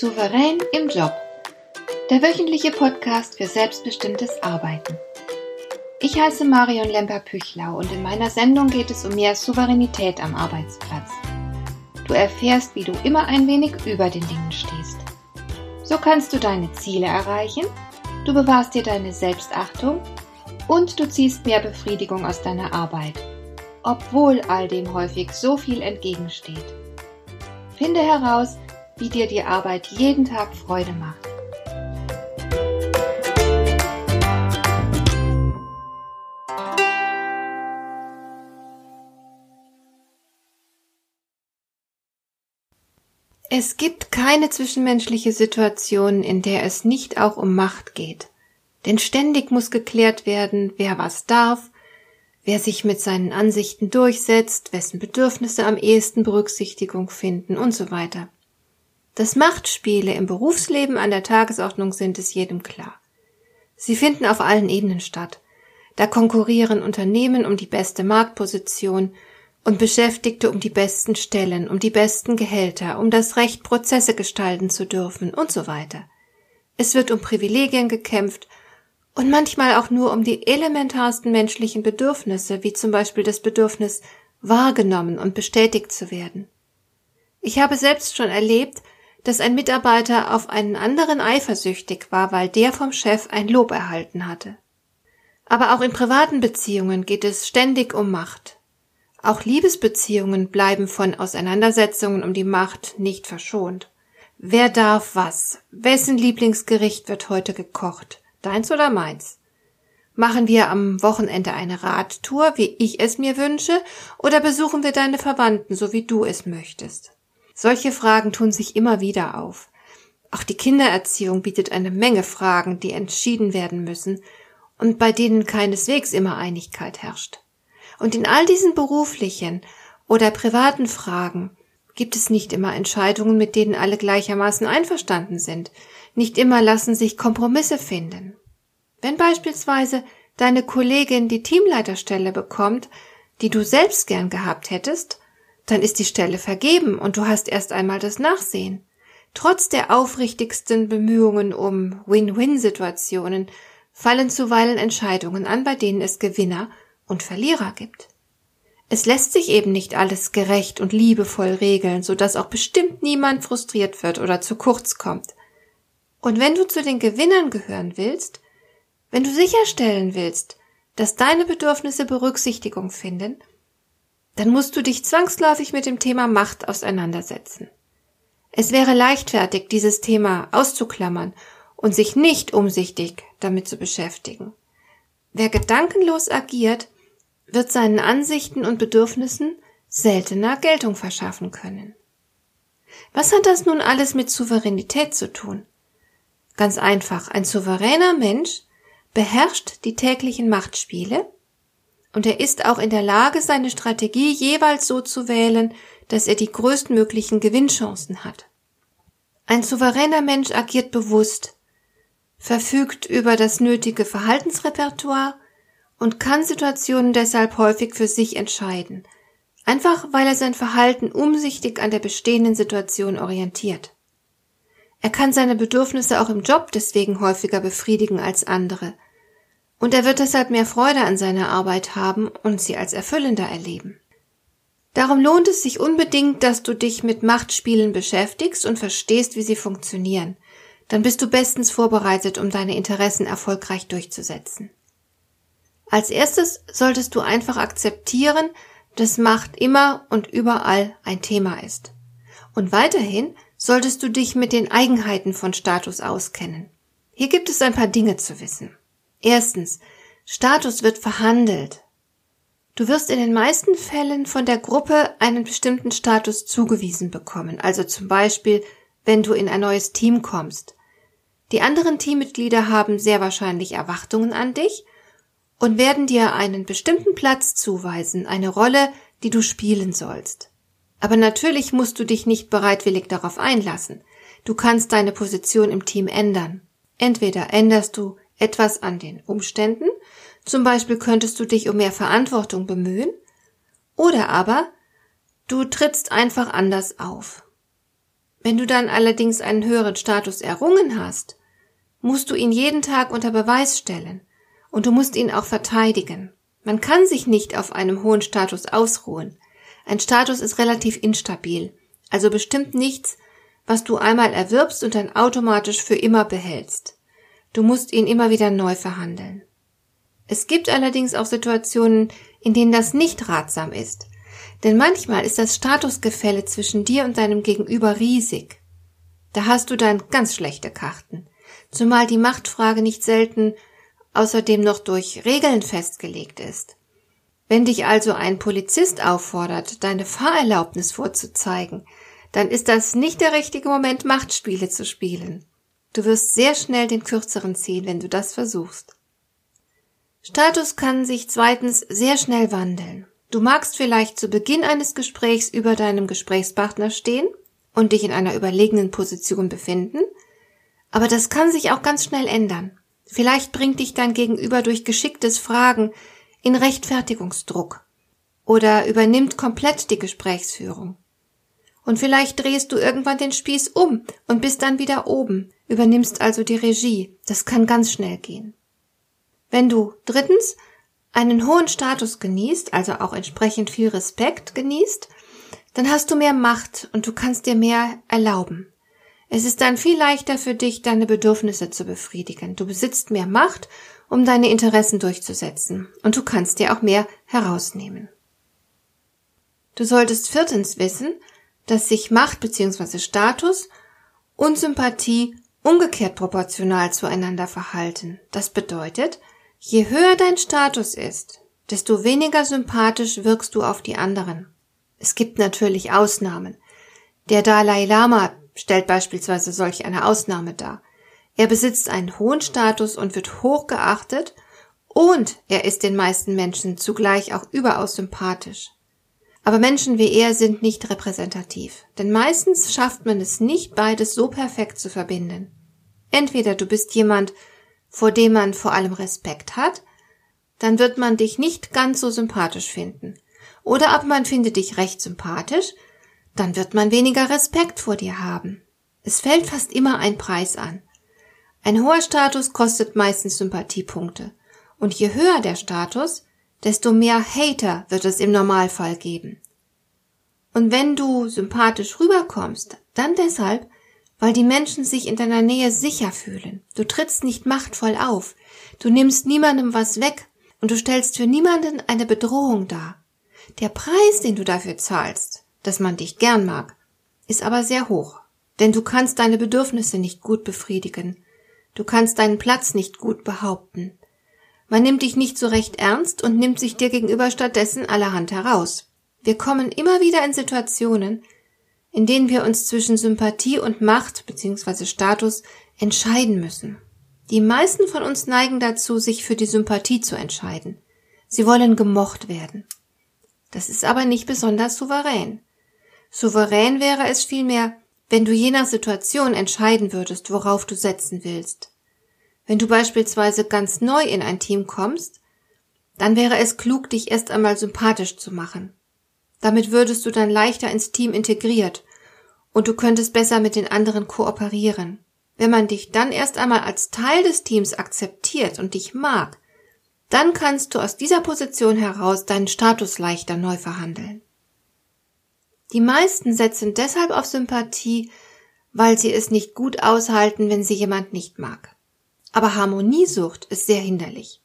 Souverän im Job. Der wöchentliche Podcast für selbstbestimmtes Arbeiten. Ich heiße Marion Lemper-Püchlau und in meiner Sendung geht es um mehr Souveränität am Arbeitsplatz. Du erfährst, wie du immer ein wenig über den Dingen stehst. So kannst du deine Ziele erreichen, du bewahrst dir deine Selbstachtung und du ziehst mehr Befriedigung aus deiner Arbeit, obwohl all dem häufig so viel entgegensteht. Finde heraus, wie dir die Arbeit jeden Tag Freude macht. Es gibt keine zwischenmenschliche Situation, in der es nicht auch um Macht geht. Denn ständig muss geklärt werden, wer was darf, wer sich mit seinen Ansichten durchsetzt, wessen Bedürfnisse am ehesten Berücksichtigung finden und so weiter. Dass Machtspiele im Berufsleben an der Tagesordnung sind, ist jedem klar. Sie finden auf allen Ebenen statt. Da konkurrieren Unternehmen um die beste Marktposition und Beschäftigte um die besten Stellen, um die besten Gehälter, um das Recht, Prozesse gestalten zu dürfen und so weiter. Es wird um Privilegien gekämpft und manchmal auch nur um die elementarsten menschlichen Bedürfnisse, wie zum Beispiel das Bedürfnis, wahrgenommen und bestätigt zu werden. Ich habe selbst schon erlebt, dass ein Mitarbeiter auf einen anderen eifersüchtig war, weil der vom Chef ein Lob erhalten hatte. Aber auch in privaten Beziehungen geht es ständig um Macht. Auch Liebesbeziehungen bleiben von Auseinandersetzungen um die Macht nicht verschont. Wer darf was? Wessen Lieblingsgericht wird heute gekocht? Deins oder meins? Machen wir am Wochenende eine Radtour, wie ich es mir wünsche, oder besuchen wir deine Verwandten, so wie du es möchtest? Solche Fragen tun sich immer wieder auf. Auch die Kindererziehung bietet eine Menge Fragen, die entschieden werden müssen und bei denen keineswegs immer Einigkeit herrscht. Und in all diesen beruflichen oder privaten Fragen gibt es nicht immer Entscheidungen, mit denen alle gleichermaßen einverstanden sind. Nicht immer lassen sich Kompromisse finden. Wenn beispielsweise deine Kollegin die Teamleiterstelle bekommt, die du selbst gern gehabt hättest, dann ist die Stelle vergeben und du hast erst einmal das Nachsehen. Trotz der aufrichtigsten Bemühungen um Win-Win-Situationen fallen zuweilen Entscheidungen an, bei denen es Gewinner und Verlierer gibt. Es lässt sich eben nicht alles gerecht und liebevoll regeln, so dass auch bestimmt niemand frustriert wird oder zu kurz kommt. Und wenn du zu den Gewinnern gehören willst, wenn du sicherstellen willst, dass deine Bedürfnisse Berücksichtigung finden, dann musst du dich zwangsläufig mit dem Thema Macht auseinandersetzen. Es wäre leichtfertig, dieses Thema auszuklammern und sich nicht umsichtig damit zu beschäftigen. Wer gedankenlos agiert, wird seinen Ansichten und Bedürfnissen seltener Geltung verschaffen können. Was hat das nun alles mit Souveränität zu tun? Ganz einfach, ein souveräner Mensch beherrscht die täglichen Machtspiele und er ist auch in der Lage, seine Strategie jeweils so zu wählen, dass er die größtmöglichen Gewinnchancen hat. Ein souveräner Mensch agiert bewusst, verfügt über das nötige Verhaltensrepertoire und kann Situationen deshalb häufig für sich entscheiden, einfach weil er sein Verhalten umsichtig an der bestehenden Situation orientiert. Er kann seine Bedürfnisse auch im Job deswegen häufiger befriedigen als andere – und er wird deshalb mehr Freude an seiner Arbeit haben und sie als erfüllender erleben. Darum lohnt es sich unbedingt, dass du dich mit Machtspielen beschäftigst und verstehst, wie sie funktionieren. Dann bist du bestens vorbereitet, um deine Interessen erfolgreich durchzusetzen. Als erstes solltest du einfach akzeptieren, dass Macht immer und überall ein Thema ist. Und weiterhin solltest du dich mit den Eigenheiten von Status auskennen. Hier gibt es ein paar Dinge zu wissen. Erstens, Status wird verhandelt. Du wirst in den meisten Fällen von der Gruppe einen bestimmten Status zugewiesen bekommen, also zum Beispiel, wenn du in ein neues Team kommst. Die anderen Teammitglieder haben sehr wahrscheinlich Erwartungen an dich und werden dir einen bestimmten Platz zuweisen, eine Rolle, die du spielen sollst. Aber natürlich musst du dich nicht bereitwillig darauf einlassen. Du kannst deine Position im Team ändern. Entweder änderst du etwas an den Umständen, zum Beispiel könntest du dich um mehr Verantwortung bemühen, oder aber du trittst einfach anders auf. Wenn du dann allerdings einen höheren Status errungen hast, musst du ihn jeden Tag unter Beweis stellen und du musst ihn auch verteidigen. Man kann sich nicht auf einem hohen Status ausruhen. Ein Status ist relativ instabil, also bestimmt nichts, was du einmal erwirbst und dann automatisch für immer behältst. Du musst ihn immer wieder neu verhandeln. Es gibt allerdings auch Situationen, in denen das nicht ratsam ist. Denn manchmal ist das Statusgefälle zwischen dir und deinem Gegenüber riesig. Da hast du dann ganz schlechte Karten. Zumal die Machtfrage nicht selten außerdem noch durch Regeln festgelegt ist. Wenn dich also ein Polizist auffordert, deine Fahrerlaubnis vorzuzeigen, dann ist das nicht der richtige Moment, Machtspiele zu spielen. Du wirst sehr schnell den kürzeren ziehen, wenn du das versuchst. Status kann sich zweitens sehr schnell wandeln. Du magst vielleicht zu Beginn eines Gesprächs über deinem Gesprächspartner stehen und dich in einer überlegenen Position befinden, aber das kann sich auch ganz schnell ändern. Vielleicht bringt dich dein Gegenüber durch geschicktes Fragen in Rechtfertigungsdruck oder übernimmt komplett die Gesprächsführung. Und vielleicht drehst du irgendwann den Spieß um und bist dann wieder oben, übernimmst also die Regie. Das kann ganz schnell gehen. Wenn du drittens einen hohen Status genießt, also auch entsprechend viel Respekt genießt, dann hast du mehr Macht und du kannst dir mehr erlauben. Es ist dann viel leichter für dich, deine Bedürfnisse zu befriedigen. Du besitzt mehr Macht, um deine Interessen durchzusetzen. Und du kannst dir auch mehr herausnehmen. Du solltest viertens wissen, dass sich Macht bzw. Status und Sympathie umgekehrt proportional zueinander verhalten. Das bedeutet, je höher dein Status ist, desto weniger sympathisch wirkst du auf die anderen. Es gibt natürlich Ausnahmen. Der Dalai Lama stellt beispielsweise solch eine Ausnahme dar. Er besitzt einen hohen Status und wird hoch geachtet und er ist den meisten Menschen zugleich auch überaus sympathisch. Aber Menschen wie er sind nicht repräsentativ, denn meistens schafft man es nicht, beides so perfekt zu verbinden. Entweder du bist jemand, vor dem man vor allem Respekt hat, dann wird man dich nicht ganz so sympathisch finden. Oder aber man findet dich recht sympathisch, dann wird man weniger Respekt vor dir haben. Es fällt fast immer ein Preis an. Ein hoher Status kostet meistens Sympathiepunkte. Und je höher der Status, desto mehr Hater wird es im Normalfall geben. Und wenn du sympathisch rüberkommst, dann deshalb, weil die Menschen sich in deiner Nähe sicher fühlen. Du trittst nicht machtvoll auf, du nimmst niemandem was weg und du stellst für niemanden eine Bedrohung dar. Der Preis, den du dafür zahlst, dass man dich gern mag, ist aber sehr hoch, denn du kannst deine Bedürfnisse nicht gut befriedigen, du kannst deinen Platz nicht gut behaupten. Man nimmt dich nicht so recht ernst und nimmt sich dir gegenüber stattdessen allerhand heraus. Wir kommen immer wieder in Situationen, in denen wir uns zwischen Sympathie und Macht bzw. Status entscheiden müssen. Die meisten von uns neigen dazu, sich für die Sympathie zu entscheiden. Sie wollen gemocht werden. Das ist aber nicht besonders souverän. Souverän wäre es vielmehr, wenn du je nach Situation entscheiden würdest, worauf du setzen willst. Wenn du beispielsweise ganz neu in ein Team kommst, dann wäre es klug, dich erst einmal sympathisch zu machen. Damit würdest du dann leichter ins Team integriert und du könntest besser mit den anderen kooperieren. Wenn man dich dann erst einmal als Teil des Teams akzeptiert und dich mag, dann kannst du aus dieser Position heraus deinen Status leichter neu verhandeln. Die meisten setzen deshalb auf Sympathie, weil sie es nicht gut aushalten, wenn sie jemand nicht mag. Aber Harmoniesucht ist sehr hinderlich.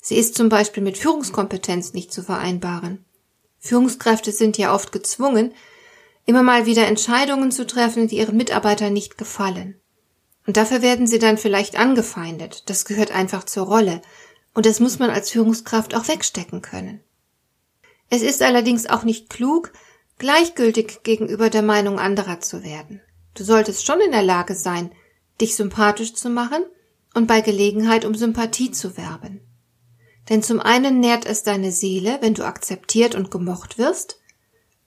Sie ist zum Beispiel mit Führungskompetenz nicht zu vereinbaren. Führungskräfte sind ja oft gezwungen, immer mal wieder Entscheidungen zu treffen, die ihren Mitarbeitern nicht gefallen. Und dafür werden sie dann vielleicht angefeindet. Das gehört einfach zur Rolle. Und das muss man als Führungskraft auch wegstecken können. Es ist allerdings auch nicht klug, gleichgültig gegenüber der Meinung anderer zu werden. Du solltest schon in der Lage sein, dich sympathisch zu machen und bei Gelegenheit um Sympathie zu werben. Denn zum einen nährt es deine Seele, wenn du akzeptiert und gemocht wirst,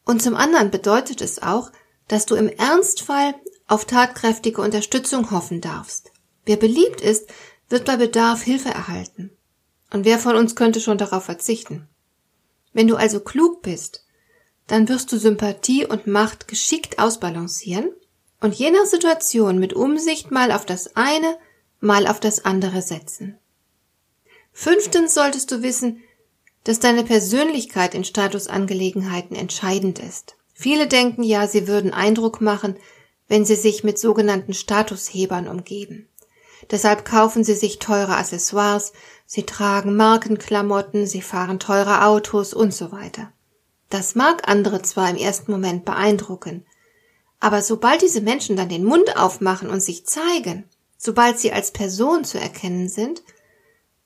und zum anderen bedeutet es auch, dass du im Ernstfall auf tatkräftige Unterstützung hoffen darfst. Wer beliebt ist, wird bei Bedarf Hilfe erhalten. Und wer von uns könnte schon darauf verzichten? Wenn du also klug bist dann wirst du Sympathie und Macht geschickt ausbalancieren und je nach Situation mit Umsicht mal auf das eine, mal auf das andere setzen. Fünftens solltest du wissen, dass deine Persönlichkeit in Statusangelegenheiten entscheidend ist. Viele denken ja, sie würden Eindruck machen, wenn sie sich mit sogenannten Statushebern umgeben. Deshalb kaufen sie sich teure Accessoires, sie tragen Markenklamotten, sie fahren teure Autos und so weiter. Das mag andere zwar im ersten Moment beeindrucken, aber sobald diese Menschen dann den Mund aufmachen und sich zeigen, sobald sie als Person zu erkennen sind,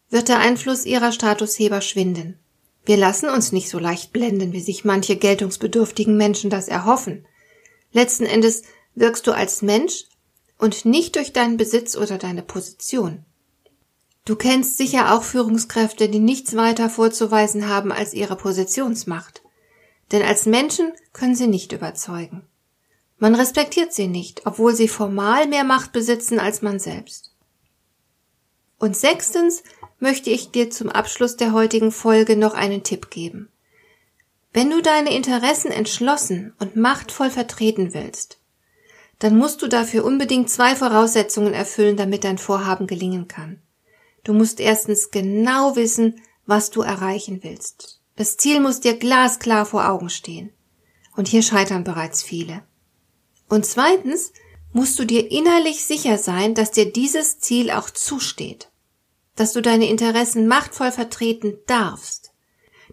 wird der Einfluss ihrer Statusheber schwinden. Wir lassen uns nicht so leicht blenden, wie sich manche geltungsbedürftigen Menschen das erhoffen. Letzten Endes wirkst du als Mensch und nicht durch deinen Besitz oder deine Position. Du kennst sicher auch Führungskräfte, die nichts weiter vorzuweisen haben als ihre Positionsmacht. Denn als Menschen können sie nicht überzeugen. Man respektiert sie nicht, obwohl sie formal mehr Macht besitzen als man selbst. Und sechstens möchte ich dir zum Abschluss der heutigen Folge noch einen Tipp geben. Wenn du deine Interessen entschlossen und machtvoll vertreten willst, dann musst du dafür unbedingt zwei Voraussetzungen erfüllen, damit dein Vorhaben gelingen kann. Du musst erstens genau wissen, was du erreichen willst. Das Ziel muss dir glasklar vor Augen stehen. Und hier scheitern bereits viele. Und zweitens musst du dir innerlich sicher sein, dass dir dieses Ziel auch zusteht, dass du deine Interessen machtvoll vertreten darfst,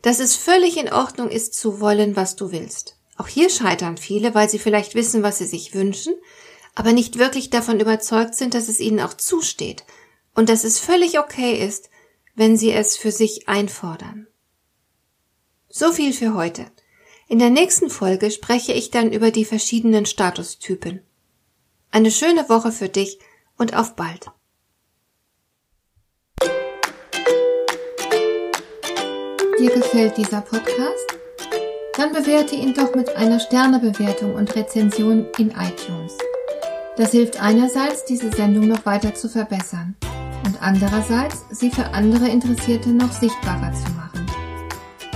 dass es völlig in Ordnung ist zu wollen, was du willst. Auch hier scheitern viele, weil sie vielleicht wissen, was sie sich wünschen, aber nicht wirklich davon überzeugt sind, dass es ihnen auch zusteht und dass es völlig okay ist, wenn sie es für sich einfordern. So viel für heute. In der nächsten Folge spreche ich dann über die verschiedenen Statustypen. Eine schöne Woche für dich und auf bald. Dir gefällt dieser Podcast? Dann bewerte ihn doch mit einer Sternebewertung und Rezension in iTunes. Das hilft einerseits, diese Sendung noch weiter zu verbessern und andererseits, sie für andere Interessierte noch sichtbarer zu machen.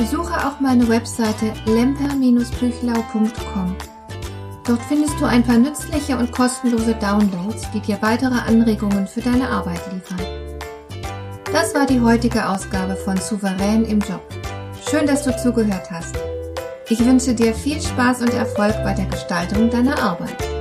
Besuche auch meine Webseite lemper-büchlau.com. Dort findest du ein paar nützliche und kostenlose Downloads, die dir weitere Anregungen für deine Arbeit liefern. Das war die heutige Ausgabe von Souverän im Job. Schön, dass du zugehört hast. Ich wünsche dir viel Spaß und Erfolg bei der Gestaltung deiner Arbeit.